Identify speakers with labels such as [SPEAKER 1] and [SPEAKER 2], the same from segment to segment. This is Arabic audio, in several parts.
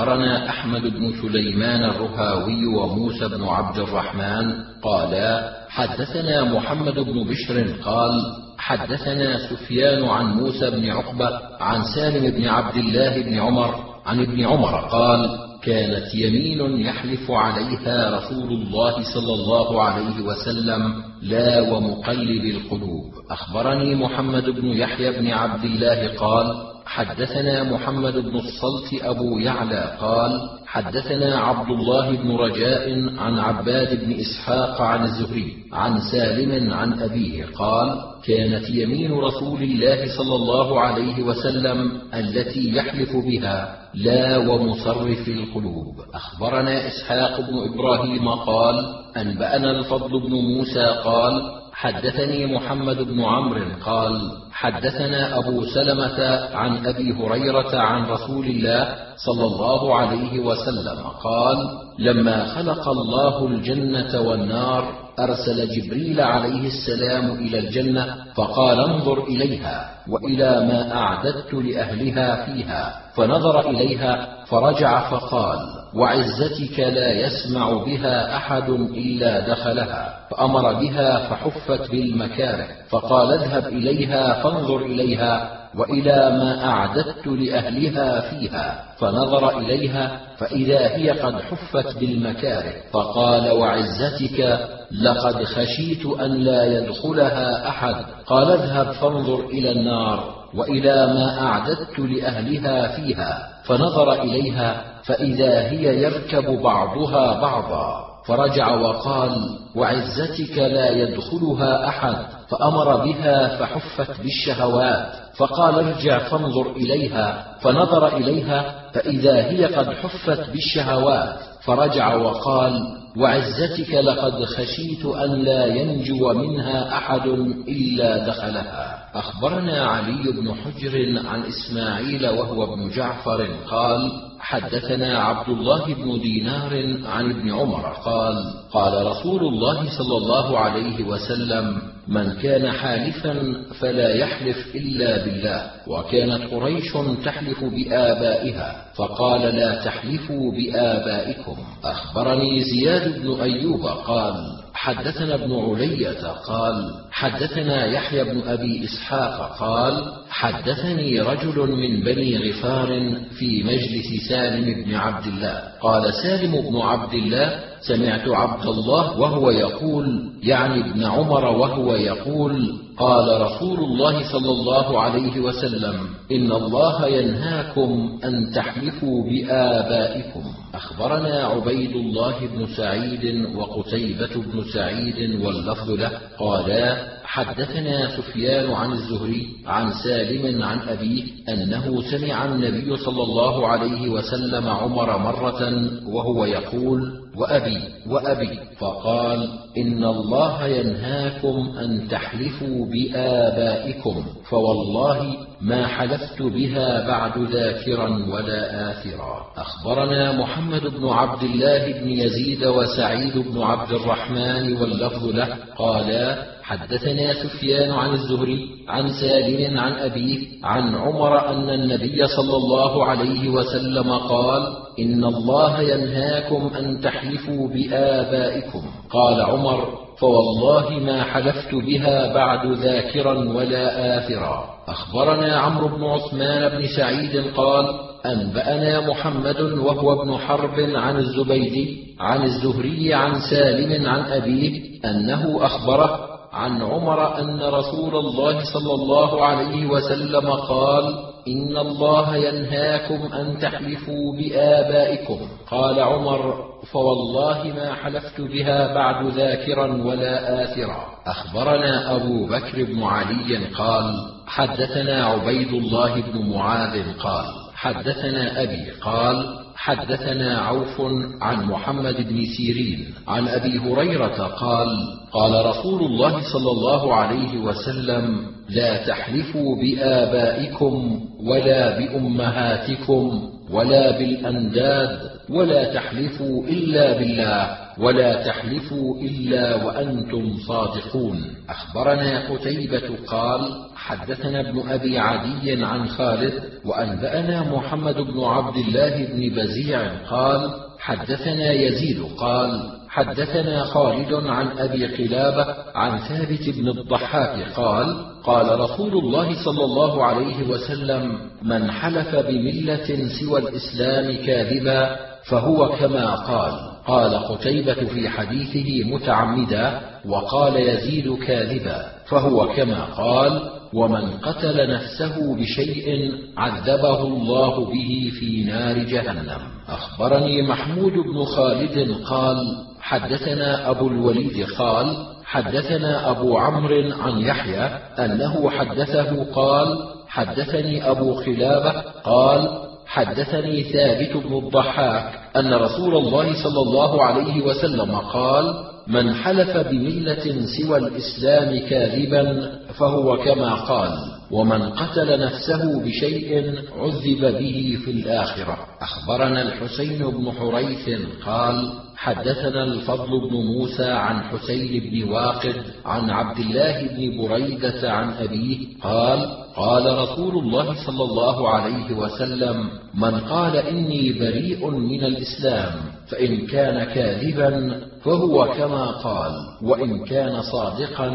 [SPEAKER 1] أخبرنا أحمد بن سليمان الرهاوي وموسى بن عبد الرحمن قالا حدثنا محمد بن بشر قال حدثنا سفيان عن موسى بن عقبة عن سالم بن عبد الله بن عمر عن ابن عمر قال كانت يمين يحلف عليها رسول الله صلى الله عليه وسلم لا ومقلب القلوب. أخبرني محمد بن يحيى بن عبد الله قال حدثنا محمد بن الصلت أبو يعلى قال حدثنا عبد الله بن رجاء عن عباد بن إسحاق عن الزهري عن سالم عن أبيه قال كانت يمين رسول الله صلى الله عليه وسلم التي يحلف بها لا ومصرف القلوب. أخبرنا إسحاق بن إبراهيم قال أنبأنا الفضل بن موسى قال حدثني محمد بن عمرو قال حدثنا أبو سلمة عن أبي هريرة عن رسول الله صلى الله عليه وسلم قال لما خلق الله الجنة والنار أرسل جبريل عليه السلام إلى الجنة فقال انظر إليها وإلى ما أعددت لأهلها فيها فنظر إليها فرجع فقال وعزتك لا يسمع بها أحد إلا دخلها فأمر بها فحفت بالمكاره فقال اذهب إليها فانظر إليها وإلى ما أعددت لأهلها فيها فنظر إليها فإذا هي قد حفت بالمكاره فقال وعزتك لقد خشيت أن لا يدخلها أحد قال اذهب فانظر إلى النار وإلى ما أعددت لأهلها فيها. فنظر إليها فإذا هي يركب بعضها بعضا. فرجع وقال وعزتك لا يدخلها أحد. فأمر بها فحفت بالشهوات. فقال ارجع فانظر إليها. فنظر إليها فإذا هي قد حفت بالشهوات. فرجع وقال وعزتك لقد خشيت أن لا ينجو منها أحد إلا دخلها. أخبرنا علي بن حجر عن إسماعيل وهو ابن جعفر قال حدثنا عبد الله بن دينار عن ابن عمر قال قال رسول الله صلى الله عليه وسلم من كان حالفا فلا يحلف إلا بالله وكانت قريش تحلف بآبائها فقال لا تحلفوا بآبائكم. أخبرني زياد بن أيوب قال حدثنا ابن علية قال حدثنا يحيى بن أبي إسحاق قال حدثني رجل من بني غفار في مجلس سالم بن عبد الله. قال سالم بن عبد الله سمعت عبد الله وهو يقول يعني ابن عمر وهو يقول قال رسول الله صلى الله عليه وسلم إن الله ينهاكم أن تحلفوا بآبائكم. أخبرنا عبيد الله بن سعيد وقتيبة بن سعيد واللفظ له قالا حدثنا سفيان عن الزهري عن سالم عن أبيه أنه سمع النبي صلى الله عليه وسلم عمر مرة وهو يقول وأبي وأبي. فقال إن الله ينهاكم أن تحلفوا بآبائكم فوالله ما حلفت بها بعد ذاكرا ولا آثرا. أخبرنا محمد بن عبد الله بن يزيد وسعيد بن عبد الرحمن واللفظ له قالا حدثنا سفيان عن الزهري عن سالم عن أبيه عن عمر أن النبي صلى الله عليه وسلم قال إن الله ينهاكم أن تحلفوا بآبائكم. قال عمر فوالله ما حلفت بها بعد ذاكرا ولا آثرا. أخبرنا عمرو بن عثمان بن سعيد قال أنبأنا محمد وهو ابن حرب عن الزبيدي عن الزهري عن سالم عن أبيه أنه أخبره عن عمر أن رسول الله صلى الله عليه وسلم قال إن الله ينهاكم أن تحلفوا بآبائكم. قال عمر فوالله ما حلفت بها بعد ذاكرا ولا آثرا. أخبرنا أبو بكر بن علي قال حدثنا عبيد الله بن معاذ قال حدثنا أبي قال حدثنا عوف عن محمد بن سيرين عن أبي هريرة قال قال رسول الله صلى الله عليه وسلم لا تحلفوا بآبائكم ولا بأمهاتكم ولا بالأنداد ولا تحلفوا إلا بالله ولا تحلفوا إلا وأنتم صادقون. أخبرنا قتيبة قال حدثنا ابن أبي عدي عن خالد وأنبأنا محمد بن عبد الله بن بزيع قال حدثنا يزيد قال حدثنا خالد عن أبي قلابة عن ثابت بن الضحاك قال قال رسول الله صلى الله عليه وسلم من حلف بملة سوى الإسلام كاذبا فهو كما قال. قال قتيبة في حديثه متعمدا وقال يزيد كاذبا فهو كما قال ومن قتل نفسه بشيء عذبه الله به في نار جهنم. أخبرني محمود بن خالد قال حدثنا أبو الوليد قال حدثنا أبو عمرو عن يحيى أنه حدثه قال حدثني أبو خلابة قال حدثني ثابت بن الضحاك أن رسول الله صلى الله عليه وسلم قال من حلف بملة سوى الإسلام كاذبا فهو كما قال ومن قتل نفسه بشيء عذب به في الآخرة أخبرنا الحسين بن حريث قال حدثنا الفضل بن موسى عن حسين بن واقد عن عبد الله بن بريدة عن أبيه قال قال رسول الله صلى الله عليه وسلم من قال إني بريء من الإسلام فإن كان كاذبا فهو كما قال وإن كان صادقا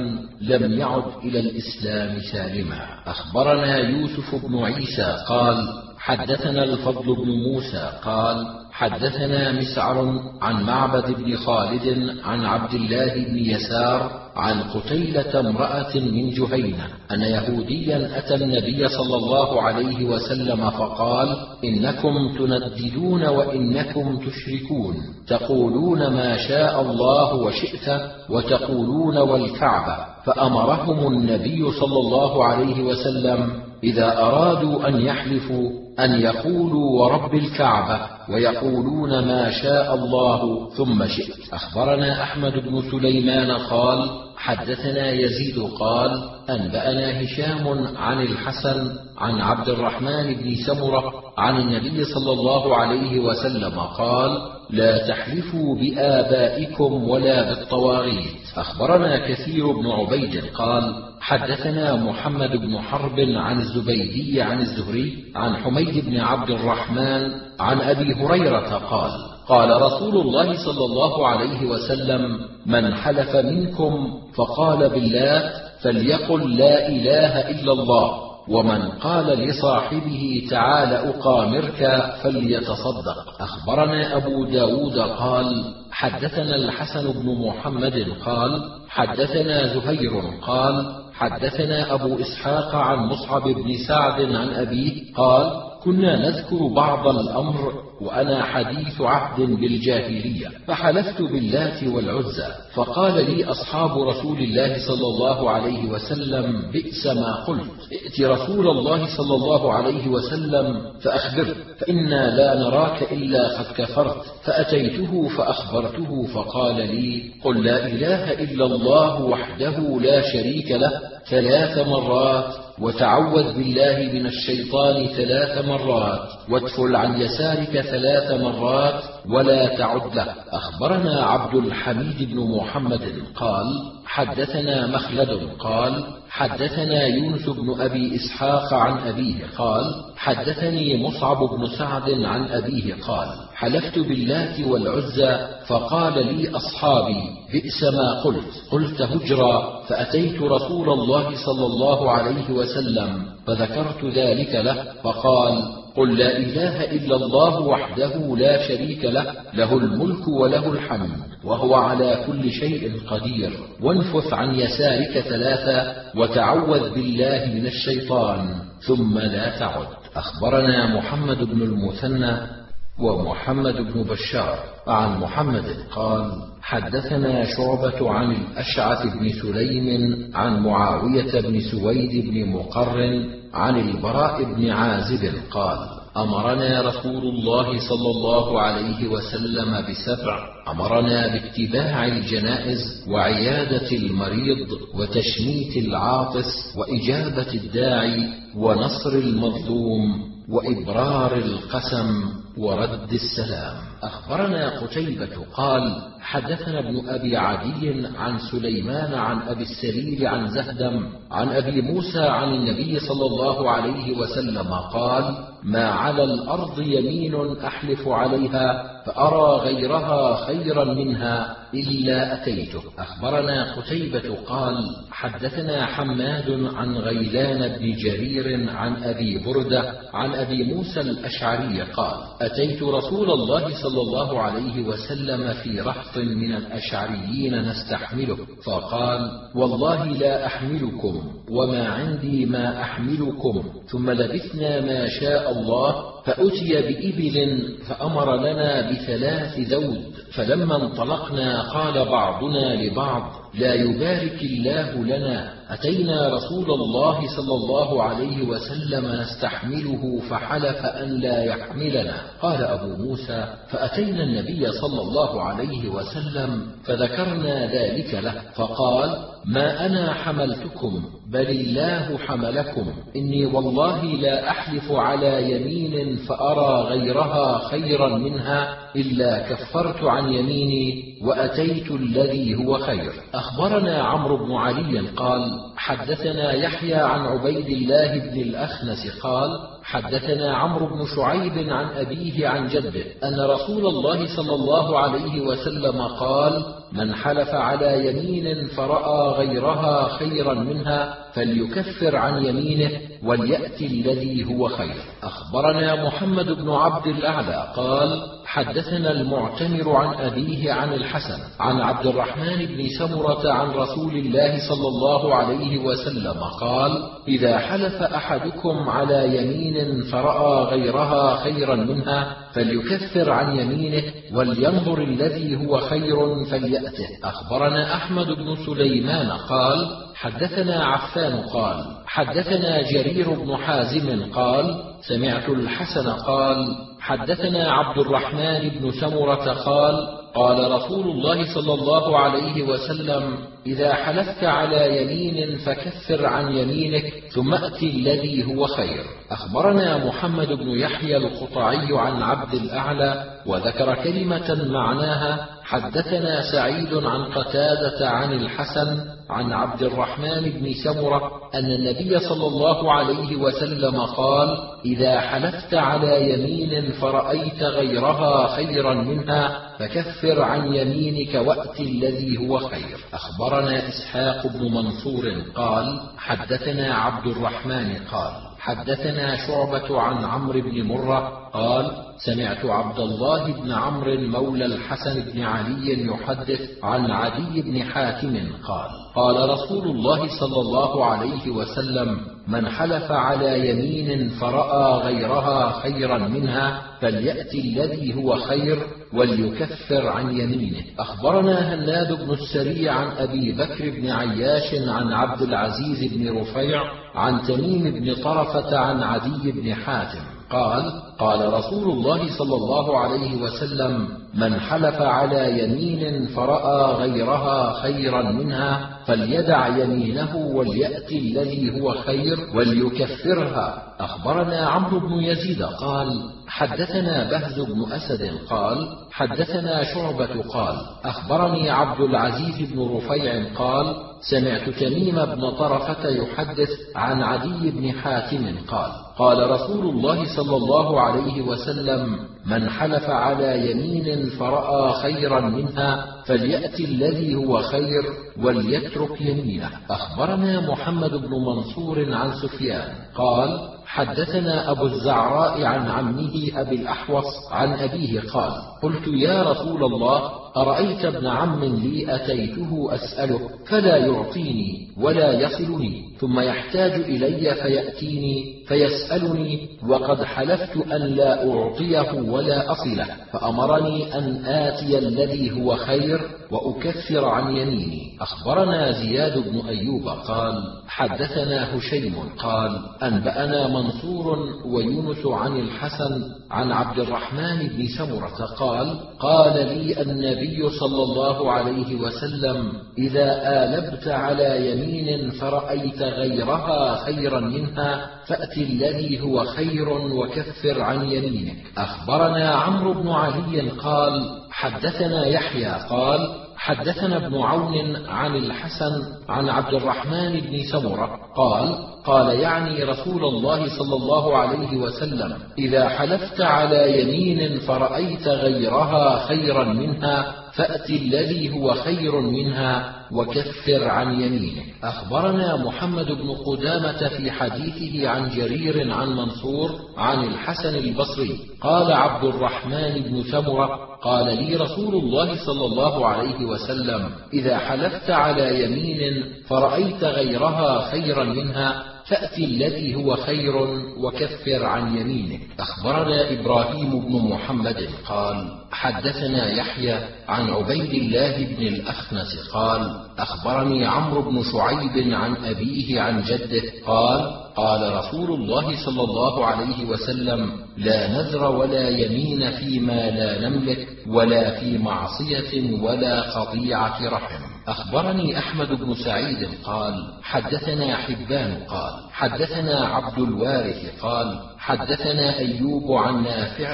[SPEAKER 1] لم يعد إلى الإسلام سالما. أخبرنا يوسف بن عيسى قال حدثنا الفضل بن موسى قال حدثنا مسعر عن معبد بن خالد عن عبد الله بن يسار عن قتيلة امرأة من جهينة أن يهوديا أتى النبي صلى الله عليه وسلم فقال إنكم تنددون وإنكم تشركون تقولون ما شاء الله وشئت وتقولون والكعبة. فأمرهم النبي صلى الله عليه وسلم إذا أرادوا أن يحلفوا أن يقولوا ورب الكعبة ويقولون ما شاء الله ثم شئت. أخبرنا أحمد بن سليمان قال حدثنا يزيد قال أنبأنا هشام عن الحسن عن عبد الرحمن بن سمرة عن النبي صلى الله عليه وسلم قال لا تحلفوا بآبائكم ولا بالطواغيت. أخبرنا كثير بن عبيد قال حدثنا محمد بن حرب عن الزبيدي عن الزهري عن حميد بن عبد الرحمن عن أبي هريرة قال قال رسول الله صلى الله عليه وسلم من حلف منكم فقال بالله فليقل لا إله إلا الله ومن قال لصاحبه تعال أقامرك فليتصدق. أخبرنا أبو داود قال حدثنا الحسن بن محمد قال حدثنا زهير قال حدثنا أبو إسحاق عن مصعب بن سعد عن أبيه قال كنا نذكر بعض الأمر وأنا حديث عهد بالجاهلية فحلفت باللات والعزى فقال لي أصحاب رسول الله صلى الله عليه وسلم بئس ما قلت. ائت رسول الله صلى الله عليه وسلم فأخبره فإنا لا نراك إلا قد كفرت فأتيته فأخبرته فقال لي قل لا إله إلا الله وحده لا شريك له ثلاث مرات وتعوذ بالله من الشيطان ثلاث مرات وادخل عن يسارك ثلاث مرات ولا تعد له. أخبرنا عبد الحميد بن محمد قال حدثنا مخلد قال حدثنا يونس بن أبي إسحاق عن أبيه قال حدثني مصعب بن سعد عن أبيه قال حلفت باللات والعزى فقال لي أصحابي بئس ما قلت. قلت هجرا فأتيت رسول الله صلى الله عليه وسلم فذكرت ذلك له فقال قل لا إله إلا الله وحده لا شريك له له الملك وله الحمد وهو على كل شيء قدير. وانفث عن يسارك ثلاثا وتعوذ بالله من الشيطان ثم لا تعد. أخبرنا محمد بن المثنى ومحمد بن بشار. عن محمد قال حدثنا شعبة عن الأشعث بن سليم عن معاوية بن سويد بن مقرن عن البراء بن عازب قال أمرنا رسول الله صلى الله عليه وسلم بسبع. أمرنا باتباع الجنائز وعيادة المريض وتشميت العاطس وإجابة الداعي ونصر المظلوم وإبرار القسم ورد السلام. أخبرنا قتيبة قال حدثنا ابن أبي عدي عن سليمان عن أبي السرير عن زهدم عن أبي موسى عن النبي صلى الله عليه وسلم قال ما على الأرض يمين أحلف عليها فأرى غيرها خيرا منها إلا أتيته. أخبرنا قتيبة قال حدثنا حماد عن غيلان بن جرير عن أبي بردة عن أبي موسى الأشعري قال أتيت رسول الله صلى الله عليه وسلم في رهط من الأشعريين نستحمله فقال والله لا أحملكم وما عندي ما أحملكم ثم لبثنا ما شاء الله فأتي بإبل فأمر لنا بثلاث ذود فلما انطلقنا قال بعضنا لبعض لا يبارك الله لنا أتينا رسول الله صلى الله عليه وسلم نستحمله فحلف أن لا يحملنا. قال أبو موسى فأتينا النبي صلى الله عليه وسلم فذكرنا ذلك له فقال ما أنا حملتكم بل الله حملكم. إني والله لا أحلف على يمين فأرى غيرها خيرا منها إلا كفرت عن يميني وأتيت الذي هو خير. أخبرنا عمرو بن علي قال حدثنا يحيى عن عبيد الله بن الأخنس قال حدثنا عمرو بن شعيب عن أبيه عن جده أن رسول الله صلى الله عليه وسلم قال من حلف على يمين فرأى غيرها خيرا منها فليكفر عن يمينه وليأت الذي هو خير أخبرنا محمد بن عبد الأعلى قال حدثنا المعتمر عن أبيه عن الحسن عن عبد الرحمن بن سمرة عن رسول الله صلى الله عليه وسلم قال إذا حلف أحدكم على يمين فرأى غيرها خيرا منها فليكفر عن يمينه ولينظر الذي هو خير فليأته. أخبرنا أحمد بن سليمان قال حدثنا عفان قال حدثنا جرير بن حازم قال سمعت الحسن قال حدثنا عبد الرحمن بن سمره قال قال رسول الله صلى الله عليه وسلم إذا حلفت على يمين فكفر عن يمينك ثم أت الذي هو خير. أخبرنا محمد بن يحيى القطعي عن عبد الأعلى وذكر كلمة معناها حدثنا سعيد عن قتادة عن الحسن عن عبد الرحمن بن سمرة أن النبي صلى الله عليه وسلم قال إذا حلفت على يمين فرأيت غيرها خيرا منها فكفر عن يمينك وأت الذي هو خير. أخبرنا إسحاق بن منصور قال حدثنا عبد الرحمن قال حدثنا شعبة عن عمرو بن مرة قال سمعت عبد الله بن عمرو مولى الحسن بن علي يحدث عن عدي بن حاتم قال قال رسول الله صلى الله عليه وسلم من حلف على يمين فرأى غيرها خيرا منها فليأت الذي هو خير وليكفر عن يمينه. أخبرنا هناد بن السري عن أبي بكر بن عياش عن عبد العزيز بن رفيع عن تميم بن طرفة عن عدي بن حاتم. قال قال رسول الله صلى الله عليه وسلم من حلف على يمين فرأى غيرها خيرا منها فليدع يمينه وليات الذي هو خير وليكفرها. أخبرنا عمرو بن يزيد قال حدثنا بهز بن أسد قال حدثنا شعبة قال أخبرني عبد العزيز بن رفيع قال سمعت تميم بن طرفة يحدث عن عدي بن حاتم قال قال رسول الله صلى الله عليه وسلم من حلف على يمين فرأى خيرا منها فليات الذي هو خير وليترك يمينه. أخبرنا محمد بن منصور عن سفيان قال حدثنا أبو الزعراء عن عمه أبي الأحوص عن أبيه قال قلت يا رسول الله أرأيت ابن عم لي أتيته أسأله فلا يعطيني ولا يصلني ثم يحتاج إلي فيأتيني فيسألني وقد حلفت أن لا أعطيه ولا أصله فأمرني أن آتي الذي هو خير وأكفر عن يميني. أخبرنا زياد بن أيوب قال حدثنا هشيم قال أنبأنا منصور ويونس عن الحسن عن عبد الرحمن بن سمرة قال قال لي النبي صلى الله عليه وسلم إذا آلبت على يمين فرأيت غيرها خيرا منها فأت الذي هو خير وكفر عن يمينك. أخبرنا عمرو بن علي قال حدثنا يحيى قال حدثنا ابن عون عن الحسن عن عبد الرحمن بن سمرة قال قال يعني رسول الله صلى الله عليه وسلم إذا حلفت على يمين فرأيت غيرها خيرا منها فأت الذي هو خير منها وكفر عن يمينه. أخبرنا محمد بن قدامة في حديثه عن جرير عن منصور عن الحسن البصري. قال عبد الرحمن بن سمره قال لي رسول الله صلى الله عليه وسلم إذا حلفت على يمين فرأيت غيرها خيرا منها فأت الذي هو خير وكفر عن يمينك. أخبرنا إبراهيم بن محمد قال حدثنا يحيى عن عبيد الله بن الأخنس قال أخبرني عمرو بن شعيب عن أبيه عن جده قال قال رسول الله صلى الله عليه وسلم لا نذر ولا يمين فيما لا نملك ولا في معصية ولا قطيعه رحم. أخبرني أحمد بن سعيد قال حدثنا حبان قال حدثنا عبد الوارث قال حدثنا أيوب عن نافع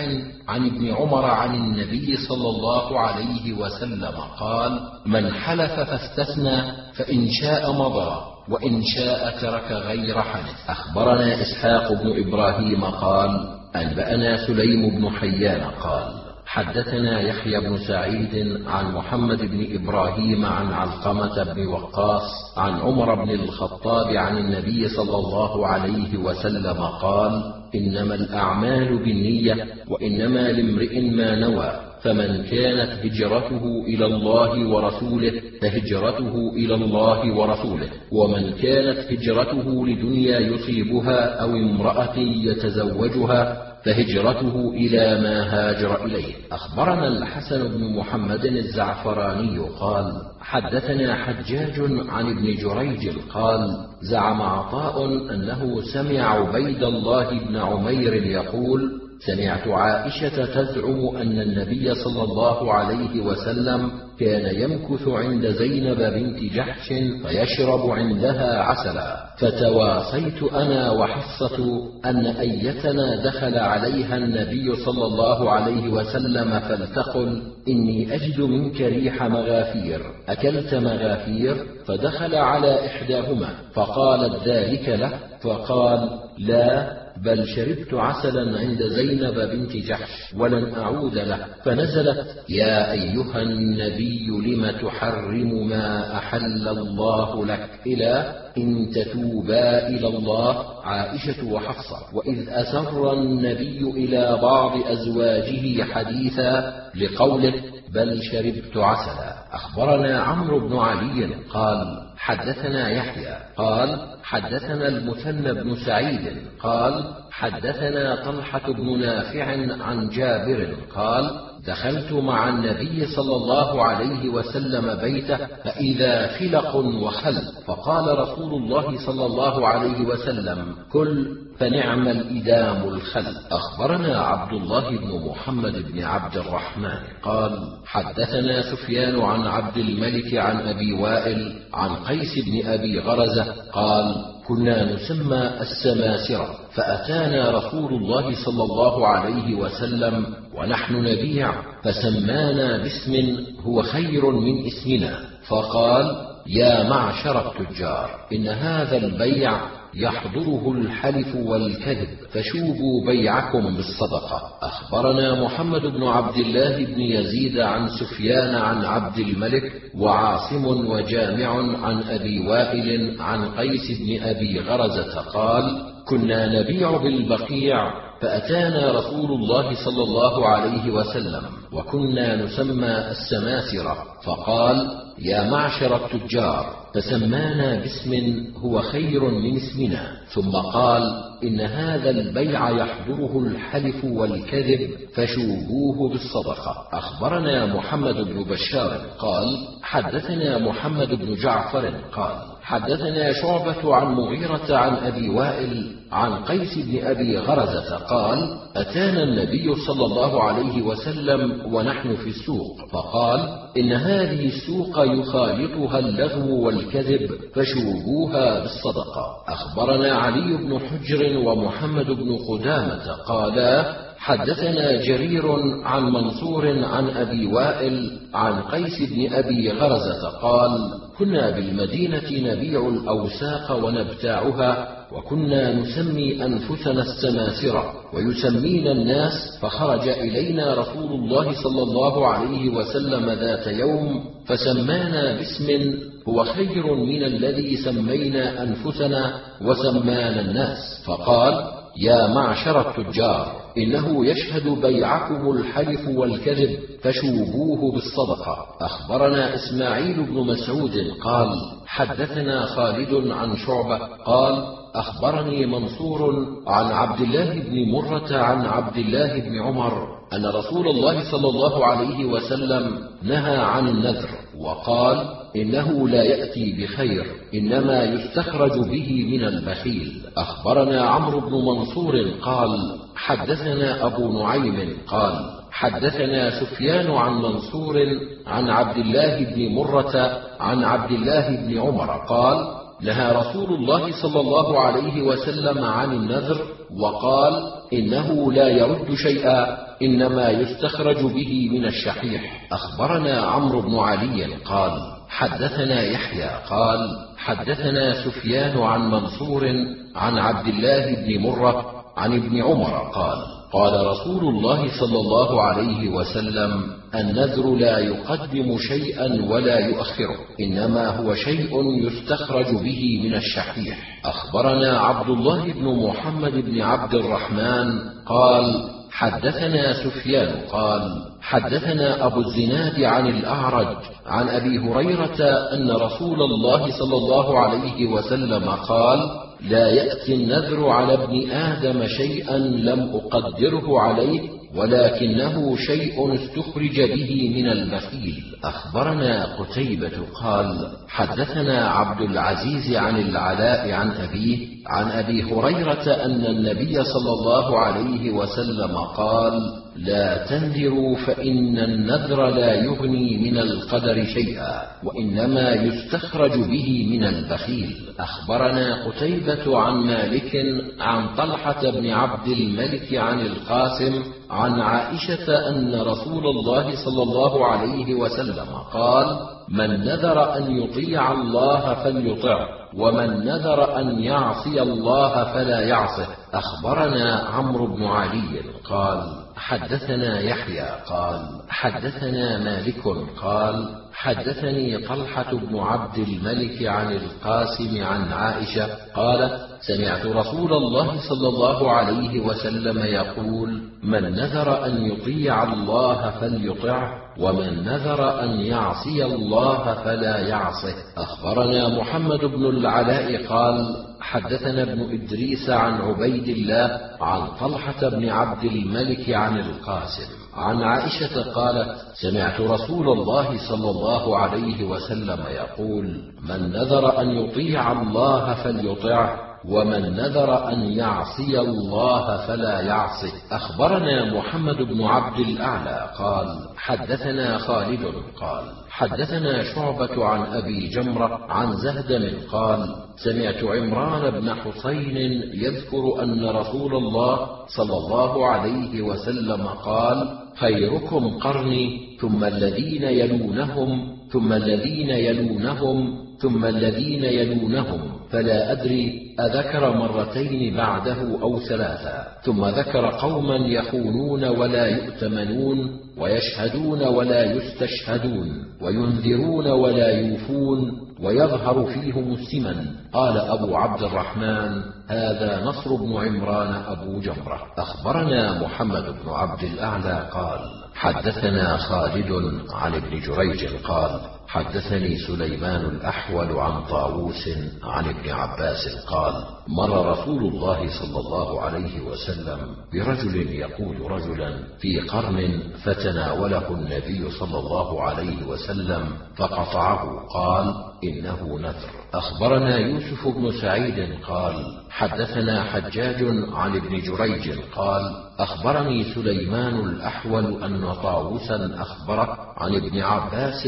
[SPEAKER 1] عن ابن عمر عن النبي صلى الله عليه وسلم قال من حلف فاستثنى فإن شاء مضى وإن شاء ترك غير حنث أخبرنا إسحاق بن إبراهيم قال أنبأنا سليم بن حيان قال حدثنا يحيى بن سعيد عن محمد بن إبراهيم عن علقمة بن وقاص عن عمر بن الخطاب عن النبي صلى الله عليه وسلم قال إنما الأعمال بالنية وإنما لامرئ ما نوى فمن كانت هجرته إلى الله ورسوله فهجرته إلى الله ورسوله ومن كانت هجرته لدنيا يصيبها أو امرأة يتزوجها فهجرته إلى ما هاجر إليه. أخبرنا الحسن بن محمد الزعفراني قال حدثنا حجاج عن ابن جريج قال زعم عطاء أنه سمع عبيد الله بن عمير يقول سمعت عائشة تزعم أن النبي صلى الله عليه وسلم كان يمكث عند زينب بنت جحش فيشرب عندها عسلا. فتواصيت أنا وحفصة أن أيتنا دخل عليها النبي صلى الله عليه وسلم فلتقل إني أجد منك ريح مغافير. أكلت مغافير فدخل على إحداهما فقالت ذلك له فقال لا بل شربت عسلا عند زينب بنت جحش ولن أعود له. فنزلت يا أيها النبي لم تحرم ما أحل الله لك؟ إلى إن تتوبا إلى الله. عائشة وحفصة وإذ أسر النبي إلى بعض أزواجه حديثا لقوله بل شربت عسلا. أخبرنا عمرو بن علي قال حدثنا يحيى قال حدثنا المثنى بن سعيد قال حدثنا طلحة بن نافع عن جابر قال دخلت مع النبي صلى الله عليه وسلم بيته فإذا خلق وخل فقال رسول الله صلى الله عليه وسلم كل فنعم الإدام الخل. أخبرنا عبد الله بن محمد بن عبد الرحمن قال حدثنا سفيان عن عبد الملك عن أبي وائل عن قيس بن أبي غرزة قال كنا نسمى السماسرة فأتانا رسول الله صلى الله عليه وسلم ونحن نبيع فسمانا باسم هو خير من اسمنا فقال يا معشر التجار إن هذا البيع يحضره الحلف والكذب. فشوبوا بيعكم بالصدقة. أخبرنا محمد بن عبد الله بن يزيد عن سفيان عن عبد الملك وعاصم وجامع عن أبي وائل عن قيس بن أبي غرزة قال كنا نبيع بالبقيع فأتانا رسول الله صلى الله عليه وسلم وكنا نسمى السماسرة. فقال يا معشر التجار فسمانا باسم هو خير من اسمنا. ثم قال إن هذا البيع يحضره الحلف والكذب فشوبوه بالصدقة. أخبرنا محمد بن بشار قال حدثنا محمد بن جعفر قال حدثنا شعبة عن مغيرة عن أبي وائل عن قيس بن أبي غرزة قال أتانا النبي صلى الله عليه وسلم ونحن في السوق فقال إن هذه السوق يخالطها اللغو والكذب فشوبوها بالصدقة. أخبرنا علي بن حجر ومحمد بن قدامة قالا حدثنا جرير عن منصور عن أبي وائل عن قيس بن أبي غرزة قال كنا بالمدينة نبيع الأوساق ونبتاعها وكنا نسمي أنفسنا السماسره ويسمينا الناس فخرج إلينا رسول الله صلى الله عليه وسلم ذات يوم فسمانا باسم هو خير من الذي سمينا أنفسنا وسمانا الناس فقال يا معشر التجار إنه يشهد بيعكم الحلف والكذب فشوبوه بالصدقة. أخبرنا إسماعيل بن مسعود قال حدثنا خالد عن شعبة قال أخبرني منصور عن عبد الله بن مرة عن عبد الله بن عمر أن رسول الله صلى الله عليه وسلم نهى عن النذر وقال إنه لا يأتي بخير إنما يستخرج به من البخيل. أخبرنا عمرو بن منصور قال حدثنا أبو نعيم قال حدثنا سفيان عن منصور عن عبد الله بن مرة عن عبد الله بن عمر قال نهى رسول الله صلى الله عليه وسلم عن النذر وقال إنه لا يرد شيئا إنما يستخرج به من الشحيح. أخبرنا عمرو بن علي قال حدثنا يحيى قال حدثنا سفيان عن منصور عن عبد الله بن مرة عن ابن عمر قال قال رسول الله صلى الله عليه وسلم النذر لا يقدم شيئا ولا يؤخره إنما هو شيء يستخرج به من الشحيح. أخبرنا عبد الله بن محمد بن عبد الرحمن قال حدثنا سفيان قال حدثنا أبو الزناد عن الأعرج عن أبي هريرة أن رسول الله صلى الله عليه وسلم قال لا يأتي النذر على ابن آدم شيئا لم أقدره عليه ولكنه شيء استخرج به من البخيل. أخبرنا قتيبة قال حدثنا عبد العزيز عن العلاء عن أبيه عن أبي هريرة أن النبي صلى الله عليه وسلم قال لا تنذروا فإن النذر لا يغني من القدر شيئا وإنما يستخرج به من البخيل. أخبرنا قتيبة عن مالك عن طلحة بن عبد الملك عن القاسم عن عائشة أن رسول الله صلى الله عليه وسلم قال من نذر أن يطيع الله فليطعه ومن نذر أن يعصي الله فلا يعصه. أخبرنا عمرو بن علي قال حدثنا يحيى قال حدثنا مالك قال حدثني طلحه بن عبد الملك عن القاسم عن عائشة قال سمعت رسول الله صلى الله عليه وسلم يقول من نذر أن يطيع الله فليطعه ومن نذر أن يعصي الله فلا يعصه. أخبرنا محمد بن العلاء قال حدثنا ابن إدريس عن عبيد الله عن طلحه بن عبد الملك عن القاسم. عن عائشة قالت سمعت رسول الله صلى الله عليه وسلم يقول من نذر أن يطيع الله فليطعه ومن نذر أن يعصي الله فلا يعصه. أخبرنا محمد بن عبد الأعلى قال حدثنا خالد قال حدثنا شعبة عن أبي جمرة عن زهدم قال سمعت عمران بن حسين يذكر أن رسول الله صلى الله عليه وسلم قال خيركم قرني ثم الذين يلونهم ثم الذين يلونهم ثم الذين يلونهم. فلا أدري أذكر مرتين بعده أو ثلاثا ثم ذكر قوما يخونون ولا يؤتمنون ويشهدون ولا يستشهدون وينذرون ولا يوفون ويظهر فيهم السمن قال أبو عبد الرحمن هذا نصر بن عمران أبو جمرة. أخبرنا محمد بن عبد الأعلى قال حدثنا خالد عن ابن جريج قال حدثني سليمان الأحول عن طاووس عن ابن عباس قال مر رسول الله صلى الله عليه وسلم برجل يقول رجلا في قرن فتناوله النبي صلى الله عليه وسلم فقطعه. قال إنه نذر. أخبرنا يوسف بن سعيد قال حدثنا حجاج عن ابن جريج قال أخبرني سليمان الأحول أن طاووسا أخبره عن ابن عباس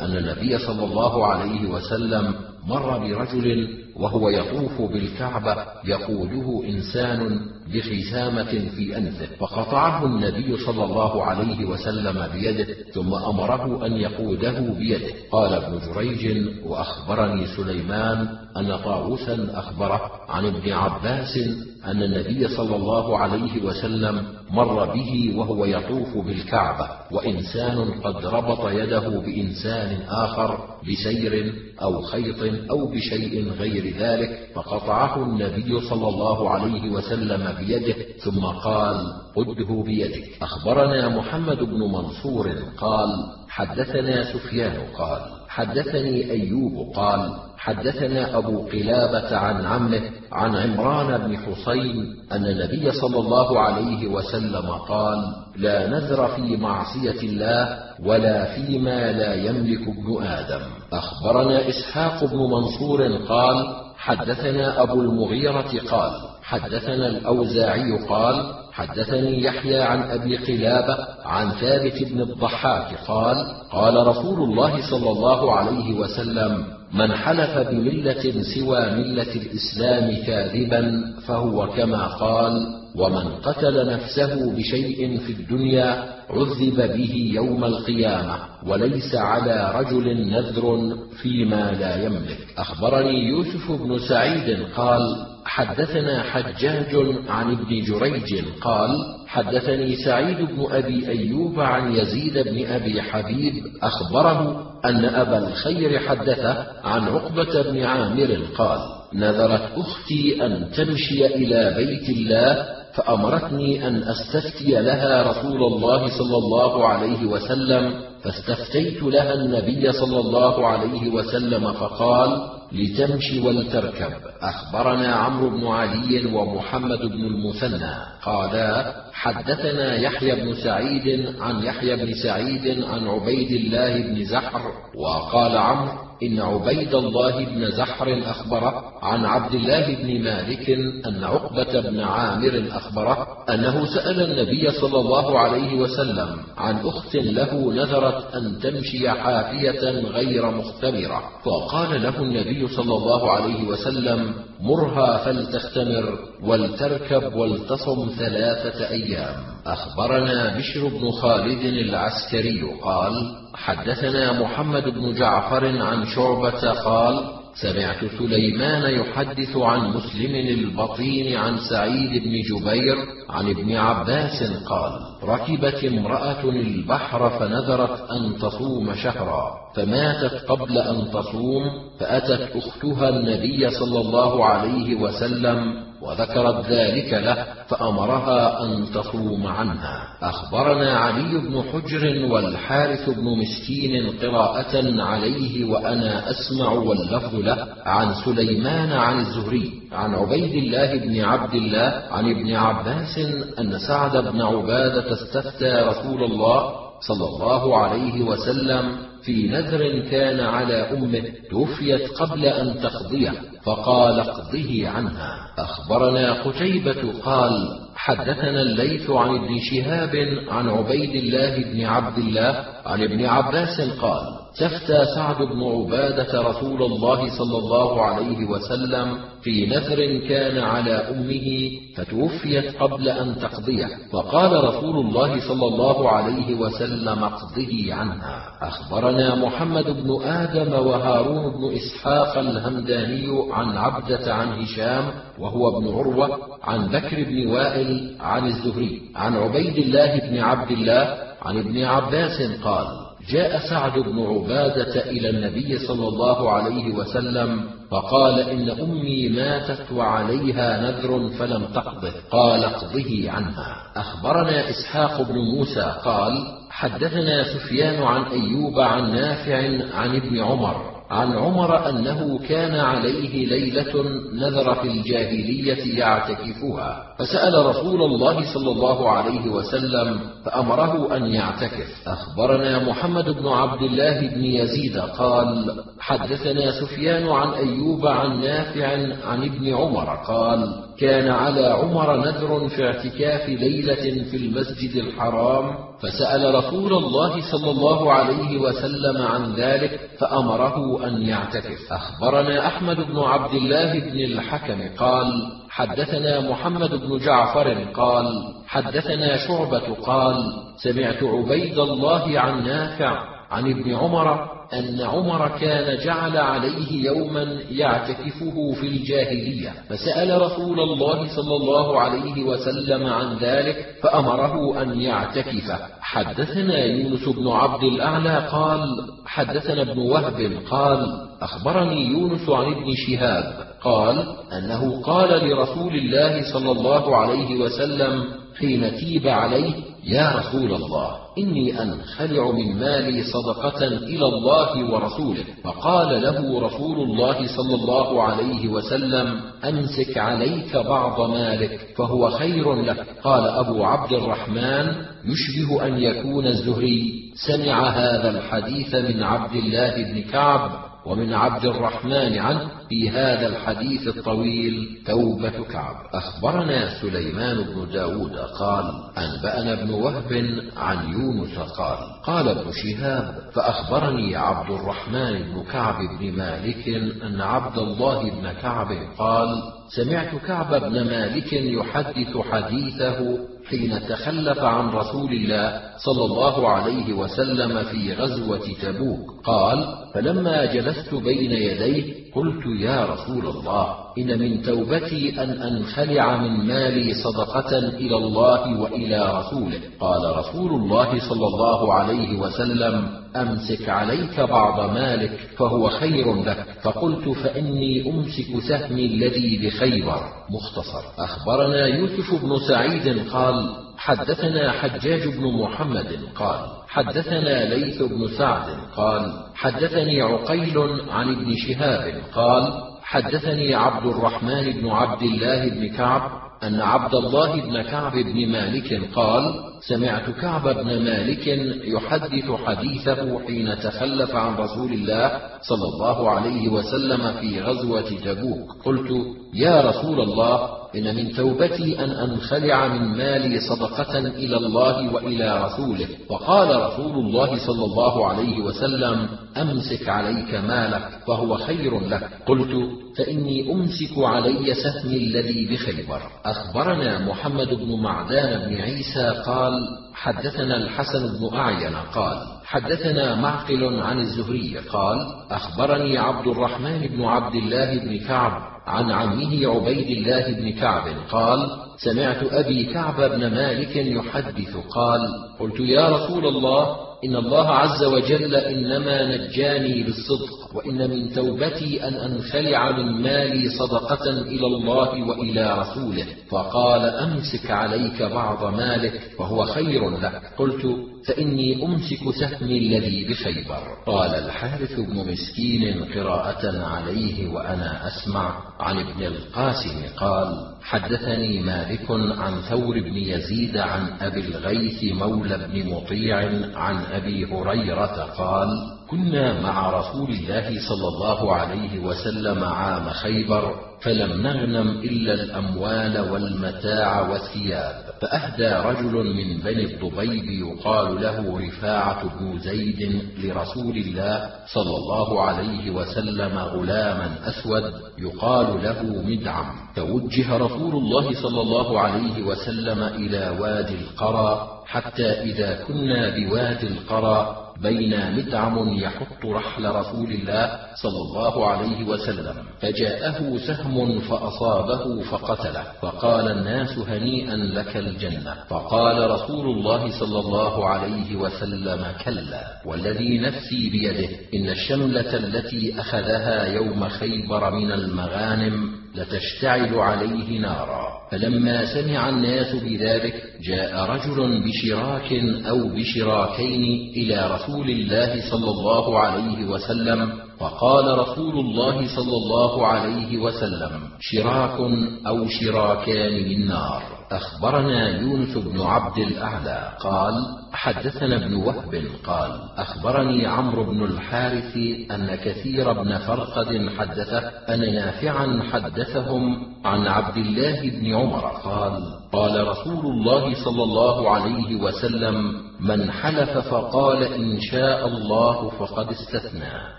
[SPEAKER 1] أن النبي صلى الله عليه وسلم مر برجل وهو يطوف بالكعبة يقوده إنسان بخسامة في أنفه. فقطعه النبي صلى الله عليه وسلم بيده ثم أمره أن يقوده بيده. قال ابن جريج وأخبرني سليمان أن طاووسا أخبره عن ابن عباس أن النبي صلى الله عليه وسلم مر به وهو يطوف بالكعبة. وإنسان قد ربط يده بإنسان آخر بسير أو خيط أو بشيء غير ذلك فقطعه النبي صلى الله عليه وسلم بيده ثم قال قده بيدك. أخبرنا محمد بن منصور قال حدثنا سفيان. قال حدثني أيوب قال حدثنا أبو قلابة عن عمه عن عمران بن حصين أن النبي صلى الله عليه وسلم قال لا نذر في معصية الله ولا فيما لا يملك ابن آدم. أخبرنا إسحاق بن منصور قال حدثنا أبو المغيرة قال حدثنا الأوزاعي قال حدثني يحيى عن أبي قلابة عن ثابت بن الضحاك قال قال رسول الله صلى الله عليه وسلم من حلف بملة سوى ملة الإسلام كاذبا فهو كما قال ومن قتل نفسه بشيء في الدنيا عذب به يوم القيامة وليس على رجل نذر فيما لا يملك. أخبرني يوسف بن سعيد قال حدثنا حجاج عن ابن جريج قال حدثني سعيد بن أبي أيوب عن يزيد بن أبي حبيب أخبره أن أبا الخير حدثه عن عقبة بن عامر قال نذرت أختي أن تمشي إلى بيت الله فأمرتني أن أستفتي لها رسول الله صلى الله عليه وسلم فاستفتيت لها النبي صلى الله عليه وسلم فقال لتمشي ولتركب. أخبرنا عمرو بن علي ومحمد بن المثنى. قالا حدثنا يحيى بن سعيد عن يحيى بن سعيد عن عبيد الله بن زحر وقال عمرو إن عبيد الله بن زحر أخبره عن عبد الله بن مالك أن عقبة بن عامر أخبره أنه سأل النبي صلى الله عليه وسلم عن أخت له نذرت أن تمشي حافية غير مختمرة فقال له النبي صلى الله عليه وسلم مرها فلتختمر ولتركب ولتصم ثلاثة أيام. أخبرنا بشر بن خالد العسكري قال حدثنا محمد بن جعفر عن شعبة قال سمعت سليمان يحدث عن مسلم البطين عن سعيد بن جبير عن ابن عباس قال ركبت امرأة البحر فنذرت أن تصوم شهرا فماتت قبل أن تصوم فأتت أختها النبي صلى الله عليه وسلم وذكرت ذلك له فأمرها أن تصوم عنها. أخبرنا علي بن حجر والحارث بن مسكين قراءة عليه وأنا أسمع واللفظ له عن سليمان عن الزهري عن عبيد الله بن عبد الله عن ابن عباس أن سعد بن عبادة استفتى رسول الله صلى الله عليه وسلم في نذر كان على أمه توفيت قبل أن تقضيه فقال اقضه عنها. أخبرنا قتيبة قال حدثنا الليث عن ابن شهاب عن عبيد الله بن عبد الله عن ابن عباس قال تفتى سعد بن عبادة رسول الله صلى الله عليه وسلم في نذر كان على أمه فتوفيت قبل أن تقضيه. فقال رسول الله صلى الله عليه وسلم اقضه عنها. أخبرنا محمد بن آدم وهارون بن إسحاق الهمداني عن عبدة عن هشام وهو ابن عروة عن بكر بن وائل عن الزهري عن عبيد الله بن عبد الله عن ابن عباس قال جاء سعد بن عبادة إلى النبي صلى الله عليه وسلم فقال إن أمي ماتت وعليها نذر فلم تقضه. قال اقضه عنها. أخبرنا إسحاق بن موسى قال حدثنا سفيان عن أيوب عن نافع عن ابن عمر عن عمر أنه كان عليه ليلة نذر في الجاهلية يعتكفها. فسأل رسول الله صلى الله عليه وسلم فأمره أن يعتكف. أخبرنا محمد بن عبد الله بن يزيد قال حدثنا سفيان عن أيوب عن نافع عن ابن عمر قال كان على عمر نذر في اعتكاف ليلة في المسجد الحرام. فسأل رسول الله صلى الله عليه وسلم عن ذلك فأمره أن يعتكف. أخبرنا أحمد بن عبد الله بن الحكم قال حدثنا محمد بن جعفر قال حدثنا شعبة قال سمعت عبيد الله عن نافع عن ابن عمر أن عمر كان جعل عليه يوما يعتكفه في الجاهلية فسأل رسول الله صلى الله عليه وسلم عن ذلك فأمره أن يعتكف حدثنا يونس بن عبد الأعلى قال حدثنا ابن وهب قال أخبرني يونس عن ابن شهاب قال أنه قال لرسول الله صلى الله عليه وسلم حين تيب عليه يا رسول الله إني أنخلع من مالي صدقة إلى الله ورسوله. فقال له رسول الله صلى الله عليه وسلم أمسك عليك بعض مالك فهو خير لك. قال أبو عبد الرحمن يشبه أن يكون الزهري سمع هذا الحديث من عبد الله بن كعب ومن عبد الرحمن عنه في هذا الحديث الطويل توبة كعب. أخبرنا سليمان بن داود قال أنبأنا ابن وهب عن يونس قال قال ابن شهاب فأخبرني عبد الرحمن بن كعب بن مالك أن عبد الله بن كعب قال سمعت كعب بن مالك يحدث حديثه حين تخلف عن رسول الله صلى الله عليه وسلم في غزوة تبوك قال فلما جلست بين يديه قلت يا رسول الله إن من توبتي أن أنخلع من مالي صدقة إلى الله وإلى رسوله. قال رسول الله صلى الله عليه وسلم أمسك عليك بعض مالك فهو خير لك. فقلت فإني أمسك سهمي الذي بخيبر. مختصر. أخبرنا يوسف بن سعيد قال حدثنا حجاج بن محمد قال حدثنا ليث بن سعد قال حدثني عقيل عن ابن شهاب قال حدثني عبد الرحمن بن عبد الله بن كعب أن عبد الله بن كعب بن مالك قال سمعت كعب بن مالك يحدث حديثه حين تخلف عن رسول الله صلى الله عليه وسلم في غزوة تبوك قلت يا رسول الله إن من توبتي أن أنخلع من مالي صدقة إلى الله وإلى رسوله. وقال رسول الله صلى الله عليه وسلم أمسك عليك مالك فهو خير لك. قلت فإني أمسك علي سهمي الذي بخيبر. أخبرنا محمد بن معدان بن عيسى قال حدثنا الحسن بن أعين قال حدثنا معقل عن الزهري قال أخبرني عبد الرحمن بن عبد الله بن كعب عن عمه عبيد الله بن كعب قال سمعت أبي كعب بن مالك يحدث قال قلت يا رسول الله إن الله عز وجل إنما نجاني بالصدق. وإن من توبتي أن أنخلع من مالي صدقة إلى الله وإلى رسوله فقال أمسك عليك بعض مالك فهو خير لك. قلت فإني أمسك سهمي الذي بخيبر. قال الحارث بن مسكين قراءة عليه وأنا أسمع. عن ابن القاسم قال حدثني مالك عن ثور بن يزيد عن أبي الغيث مولى بن مطيع عن أبي هريرة قال كنا مع رسول الله صلى الله عليه وسلم عام خيبر فلم نغنم إلا الأموال والمتاع والثياب. فأهدى رجل من بني الضبيب يقال له رفاعة بن زيد لرسول الله صلى الله عليه وسلم غلاما أسود يقال له مدعم. توجه رسول الله صلى الله عليه وسلم إلى وادي القرى حتى إذا كنا بوادي القرى بين مدعم يحط رحل رسول الله صلى الله عليه وسلم فجاءه سهم فأصابه فقتله فقال الناس هنيئا لك الجنة فقال رسول الله صلى الله عليه وسلم كلا والذي نفسي بيده إن الشملة التي أخذها يوم خيبر من المغانم لتشتعل عليه نارا. فلما سمع الناس بذلك جاء رجل بشراك أو بشراكين إلى رسول الله صلى الله عليه وسلم فقال رسول الله صلى الله عليه وسلم شراك أو شراكان من نار. أخبرنا يونس بن عبد الأعلى قال حدثنا ابن وهب قال أخبرني عمرو بن الحارث أن كثير بن فرقد حدثه أن نافعا حدثهم عن عبد الله بن عمر قال قال رسول الله صلى الله عليه وسلم من حلف فقال إن شاء الله فقد استثنى.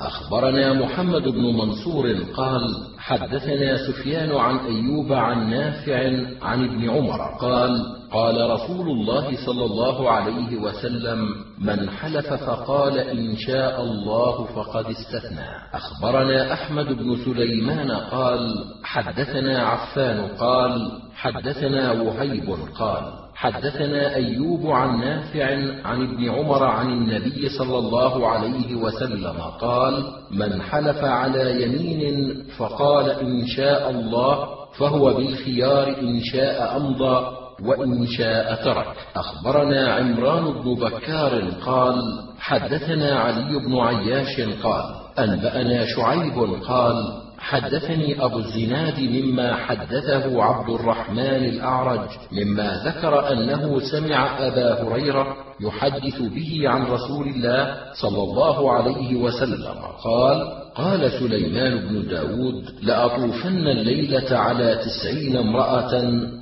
[SPEAKER 1] أخبرنا محمد بن منصور قال حدثنا سفيان عن أيوب عن نافع عن ابن عمر قال قال رسول الله صلى الله عليه وسلم من حلف فقال إن شاء الله فقد استثنى. أخبرنا أحمد بن سليمان قال حدثنا عفان قال حدثنا وهيب قال حدثنا أيوب عن نافع عن ابن عمر عن النبي صلى الله عليه وسلم قال من حلف على يمين فقال إن شاء الله فهو بالخيار إن شاء أمضى. وإن شاء ترك. أخبرنا عمران بن بكار قال حدثنا علي بن عياش قال أنبأنا شعيب قال حدثني أبو الزناد مما حدثه عبد الرحمن الأعرج مما ذكر أنه سمع أبا هريرة يحدث به عن رسول الله صلى الله عليه وسلم. قال قال سليمان بن داود لأطوفن الليلة على تسعين امرأة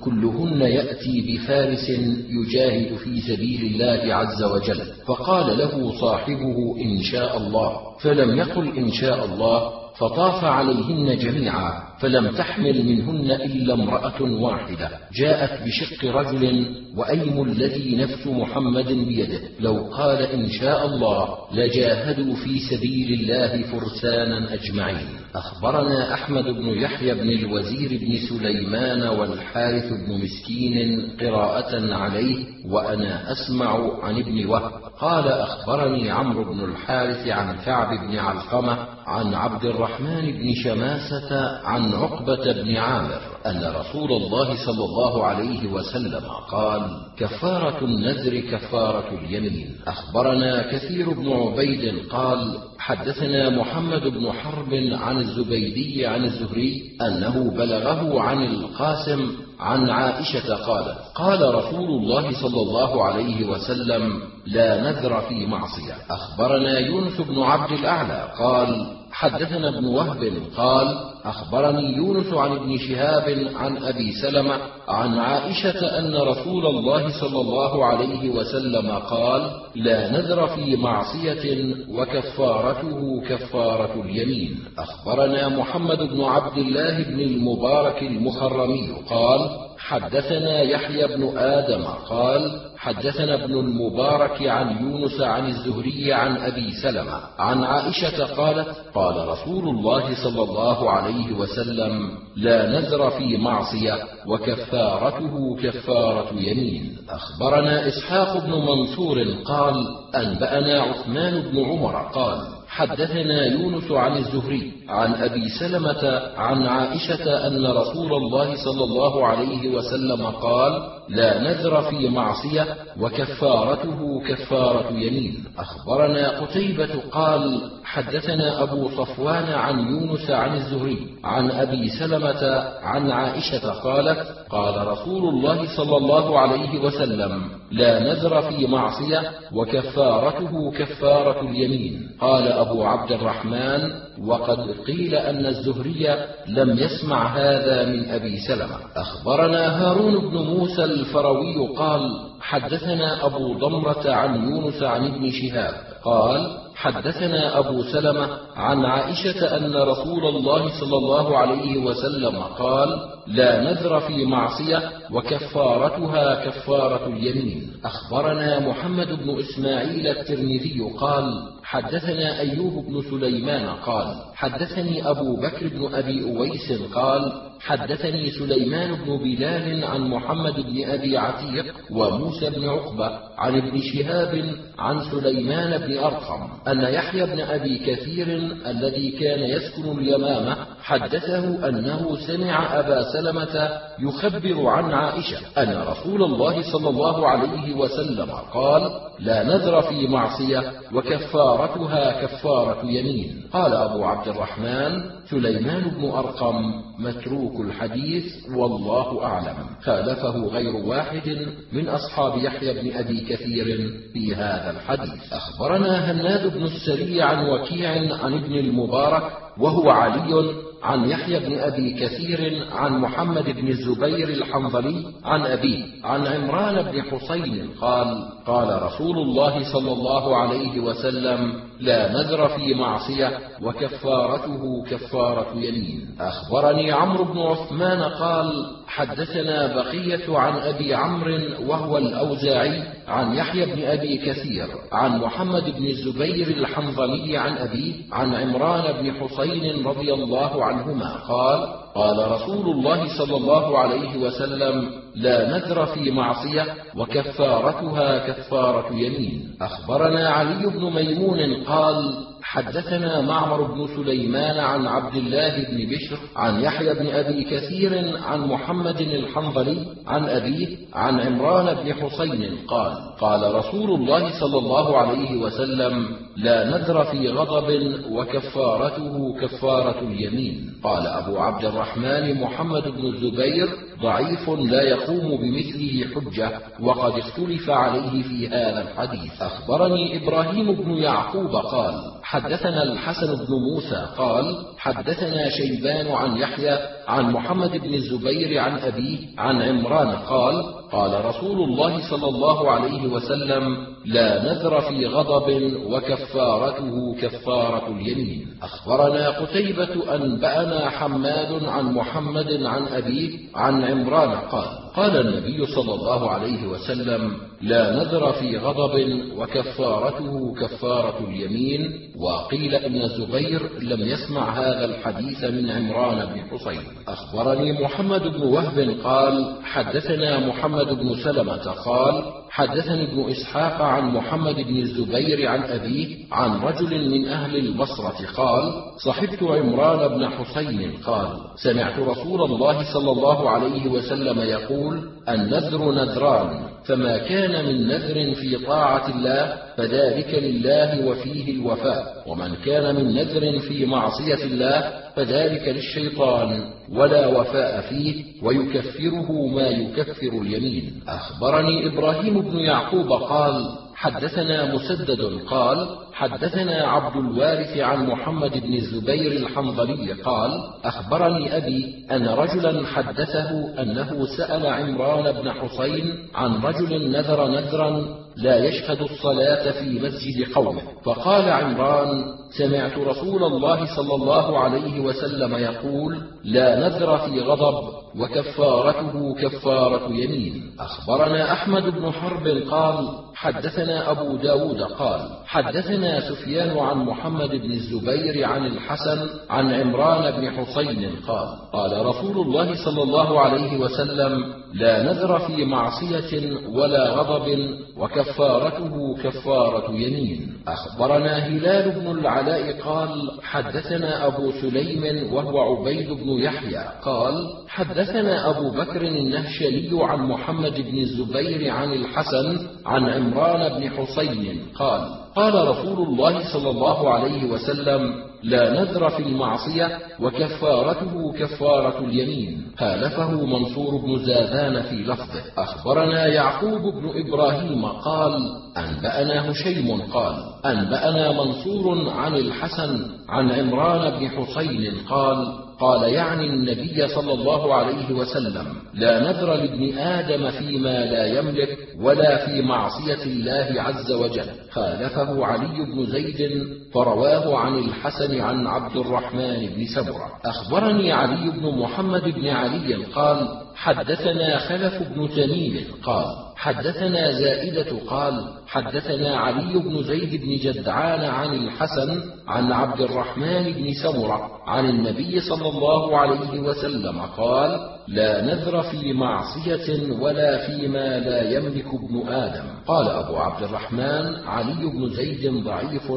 [SPEAKER 1] كلهن يأتي بفارس يجاهد في سبيل الله عز وجل فقال له صاحبه إن شاء الله. فلم يقل إن شاء الله فطاف عليهن جميعا. فلم تحمل منهن إلا امرأة واحدة. جاءت بشق رجل وأيم الذي نفس محمد بيده. لو قال إن شاء الله لجاهدوا في سبيل الله فرسانا أجمعين. أخبرنا أحمد بن يحيى بن الوزير بن سليمان والحارث بن مسكين قراءة عليه وأنا أسمع عن ابن وهب. قال أخبرني عمرو بن الحارث عن كعب بن علقمة عن عبد الرحمن بن شماسة عن عقبة بن عامر. أن رسول الله صلى الله عليه وسلم قال: كفارة النذر كفارة اليمين. أخبرنا كثير بن عبيد قال: حدثنا محمد بن حرب عن الزبيدي عن الزهري أنه بلغه عن القاسم عن عائشة قالت: قال رسول الله صلى الله عليه وسلم: لا نذر في معصية. أخبرنا يونس بن عبد الأعلى قال: حدثنا ابن وهب قال أخبرني يونس عن ابن شهاب عن أبي سلمة عن عائشة أن رسول الله صلى الله عليه وسلم قال لا نذر في معصية وكفارته كفارة اليمين. أخبرنا محمد بن عبد الله بن المبارك المخرمي قال حدثنا يحيى بن آدم قال حدثنا ابن المبارك عن يونس عن الزهري عن أبي سلمة عن عائشة قالت قال رسول الله صلى الله عليه وسلم لا نذر في معصية وكفارته كفارة يمين. أخبرنا إسحاق بن منصور قال أنبأنا عثمان بن عمر قال حدثنا يونس عن الزهري عن أبي سلمة عن عائشة أن رسول الله صلى الله عليه وسلم قال لا نذر في معصية وكفارته كفارة يمين. أخبرنا قتيبة قال حدثنا أبو صفوان عن يونس عن الزهري عن أبي سلمة عن عائشة قالت قال رسول الله صلى الله عليه وسلم لا نذر في معصية وكفارته كفارة اليمين. قال أبو عبد الرحمن وقد قيل أن الزهري لم يسمع هذا من أبي سلمة. أخبرنا هارون بن موسى الفروي قال حدثنا أبو ضمرة عن يونس عن ابن شهاب. قال حدثنا أبو سلمة عن عائشة أن رسول الله صلى الله عليه وسلم قال: لا نذر في معصية وكفارتها كفارة اليمين. أخبرنا محمد بن إسماعيل الترمذي قال: حدثنا أيوب بن سليمان قال: حدثني أبو بكر بن أبي أويس قال: حدثني سليمان بن بلال عن محمد بن أبي عتيق وموسى بن عقبة عن ابن شهاب عن سليمان بن أرقم أن يحيى بن أبي كثير الذي كان يسكن اليمامة حدثه أنه سمع أبا سلمة يخبر عن عائشة أن رسول الله صلى الله عليه وسلم قال لا نذر في معصية وكفارتها كفارة يمين. قال أبو عبد الرحمن سليمان بن أرقم متروك الحديث والله أعلم. خالفه غير واحد من أصحاب يحيى بن أبي كثير في هذا الحديث. أخبرنا هناد بن السري عن وكيع عن ابن المبارك وهو علي عن يحيى بن أبي كثير عن محمد بن الزبير الحنظلي عن أبيه عن عمران بن حسين قال قال رسول الله صلى الله عليه وسلم لا نذر في معصية وكفارته كفارة يمين. أخبرني عمرو بن عثمان قال حدثنا بقية عن أبي عمرو وهو الأوزاعي عن يحيى بن أبي كثير عن محمد بن الزبير الحنظلي عن أبيه عن عمران بن حسين رضي الله عنهما قال قال رسول الله صلى الله عليه وسلم لا نذر في معصية وكفارتها كفارة يمين. أخبرنا علي بن ميمون قال حدثنا معمر بن سليمان عن عبد الله بن بشر عن يحيى بن أبي كثير عن محمد الحنظلي عن أبيه عن عمران بن حسين قال قال رسول الله صلى الله عليه وسلم لا نذر في غضب وكفارته كفارة اليمين. قال أبو عبد الرحمن محمد بن الزبير ضعيف لا يقوم بمثله حجة وقد اختلف عليه في هذا الحديث. أخبرني إبراهيم بن يعقوب قال حدثنا الحسن بن موسى قال حدثنا شيبان عن يحيى عن محمد بن الزبير عن أبيه عن عمران قال قال رسول الله صلى الله عليه وسلم لا نذر في غضب وكفارته كفارة اليمين. أخبرنا قتيبة أنبأنا حماد عن محمد عن أبيه عن عمران قال قال النبي صلى الله عليه وسلم لا نذر في غضب وكفارته كفارة اليمين. وقيل إن الزبير لم يسمع هذا الحديث من عمران بن حصين أخبرني محمد بن وهب قال حدثنا محمد بن سلمة قال حدثني ابن إسحاق عن محمد بن الزبير عن أبيه عن رجل من أهل البصرة قال صحبت عمران بن حسين قال سمعت رسول الله صلى الله عليه وسلم يقول النذر نذران فما كان من نذر في طاعة الله فذلك لله وفيه الوفاء. ومن كان من نذر في معصية الله فذلك للشيطان. ولا وفاء فيه ويكفره ما يكفر اليمين. أخبرني إبراهيم بن يعقوب قال حدثنا مسدد قال حدثنا عبد الوارث عن محمد بن الزبير الحنظلي قال أخبرني أبي أن رجلا حدثه أنه سأل عمران بن حسين عن رجل نذر نذرا لا يشهد الصلاة في مسجد قومه. فقال عمران سمعت رسول الله صلى الله عليه وسلم يقول لا نذر في غضب وكفارته كفارة يمين. أخبرنا أحمد بن حرب قال حدثنا أبو داود قال حدثنا سفيان عن محمد بن الزبير عن الحسن عن عمران بن حسين قال قال رسول الله صلى الله عليه وسلم لا نذر في معصية ولا غضب وكفارته كفارة يمين. أخبرنا هلال بن العلاء قال حدثنا أبو سليم وهو عبيد بن يحيى قال حدثنا أبو بكر النهشلي عن محمد بن الزبير عن الحسن عن عمران بن حسين قال قال رسول الله صلى الله عليه وسلم لا نذر في المعصية وكفارته كفارة اليمين. خالفه منصور بن زاذان في لفظه. أخبرنا يعقوب بن إبراهيم قال أنبأنا هشيم قال أنبأنا منصور عن الحسن عن عمران بن حسين قال قال يعني النبي صلى الله عليه وسلم لا نذر لابن آدم فيما لا يملك ولا في معصية الله عز وجل. خالفه علي بن زيد فرواه عن الحسن عن عبد الرحمن بن سبرة. أخبرني علي بن محمد بن علي قال حدثنا خلف بن تميم قال حدثنا زائدة قال حدثنا علي بن زيد بن جدعان عن الحسن عن عبد الرحمن بن سمرة عن النبي صلى الله عليه وسلم قال لا نذر في معصية ولا فيما لا يملك ابن آدم. قال أبو عبد الرحمن علي بن زيد ضعيف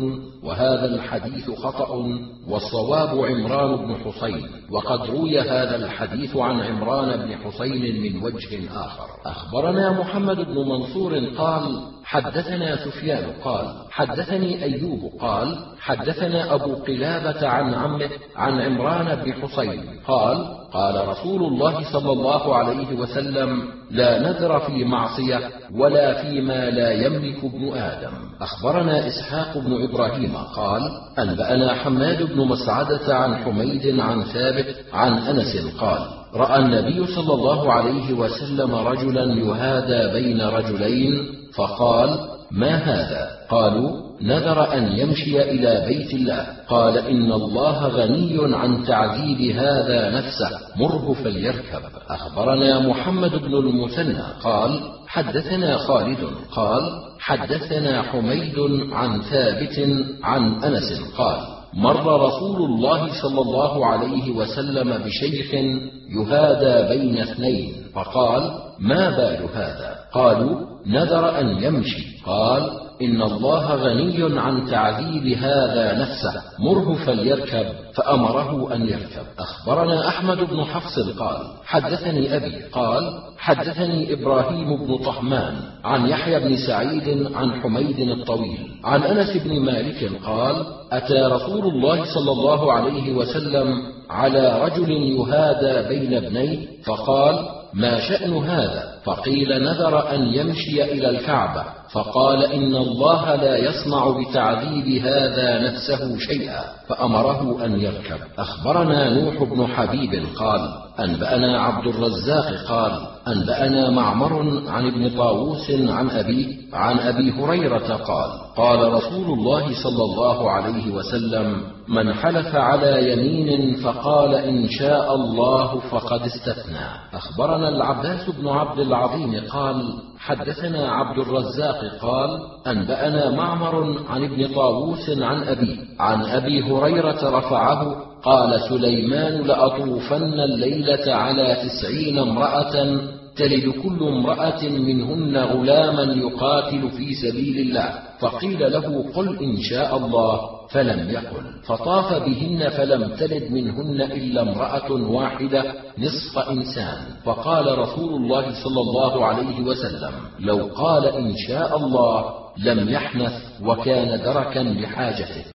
[SPEAKER 1] وهذا الحديث خطأ والصواب عمران بن حسين وقد روي هذا الحديث عن عمران بن حسين من وجه آخر. أخبرنا محمد بن منصور قال حدثنا سفيان قال حدثني أيوب قال حدثنا أبو قلابة عن عمه عن عمران بن حسين قال قال رسول الله صلى الله عليه وسلم لا نذر في معصية ولا فيما لا يملك ابن آدم. أخبرنا إسحاق بن إبراهيم قال أنبأنا حماد بن مسعدة عن حميد عن ثابت عن أنس قال رأى النبي صلى الله عليه وسلم رجلا يهادى بين رجلين فقال ما هذا؟ قالوا نذر أن يمشي إلى بيت الله. قال إن الله غني عن تعذيب هذا نفسه. مره فليركب. أخبرنا محمد بن المثنى قال حدثنا خالد. قال حدثنا حميد عن ثابت عن أنس. قال مر رسول الله صلى الله عليه وسلم بشيخ يهادى بين اثنين فقال ما بال هذا؟ قالوا نذر أن يمشي. قال إن الله غني عن تعذيب هذا نفسه. مره فليركب فأمره أن يركب. أخبرنا أحمد بن حفص قال حدثني أبي قال حدثني إبراهيم بن طهمان عن يحيى بن سعيد عن حميد الطويل عن أنس بن مالك قال أتى رسول الله صلى الله عليه وسلم على رجل يهادى بين ابنيه فقال ما شأن هذا؟ فقيل نذر أن يمشي إلى الكعبة. فقال إن الله لا يصنع بتعذيب هذا نفسه شيئا فأمره أن يركب. أخبرنا نوح بن حبيب قال أنبأنا عبد الرزاق قال أنبأنا معمر عن ابن طاووس عن أبيه عن أبي هريرة قال قال رسول الله صلى الله عليه وسلم من حلف على يمين فقال إن شاء الله فقد استثنى. أخبرنا العباس بن عبد العظيم قال حدثنا عبد الرزاق قال أنبأنا معمر عن ابن طاووس عن أبيه عن أبي هريرة رفعه قال سليمان لأطوفن الليلة على تسعين امرأة تلد كل امرأة منهن غلاما يقاتل في سبيل الله فقيل له قل إن شاء الله. فلم يقل فطاف بهن فلم تلد منهن إلا امرأة واحدة نصف إنسان. فقال رسول الله صلى الله عليه وسلم لو قال إن شاء الله لم يحنث وكان دركا لحاجته.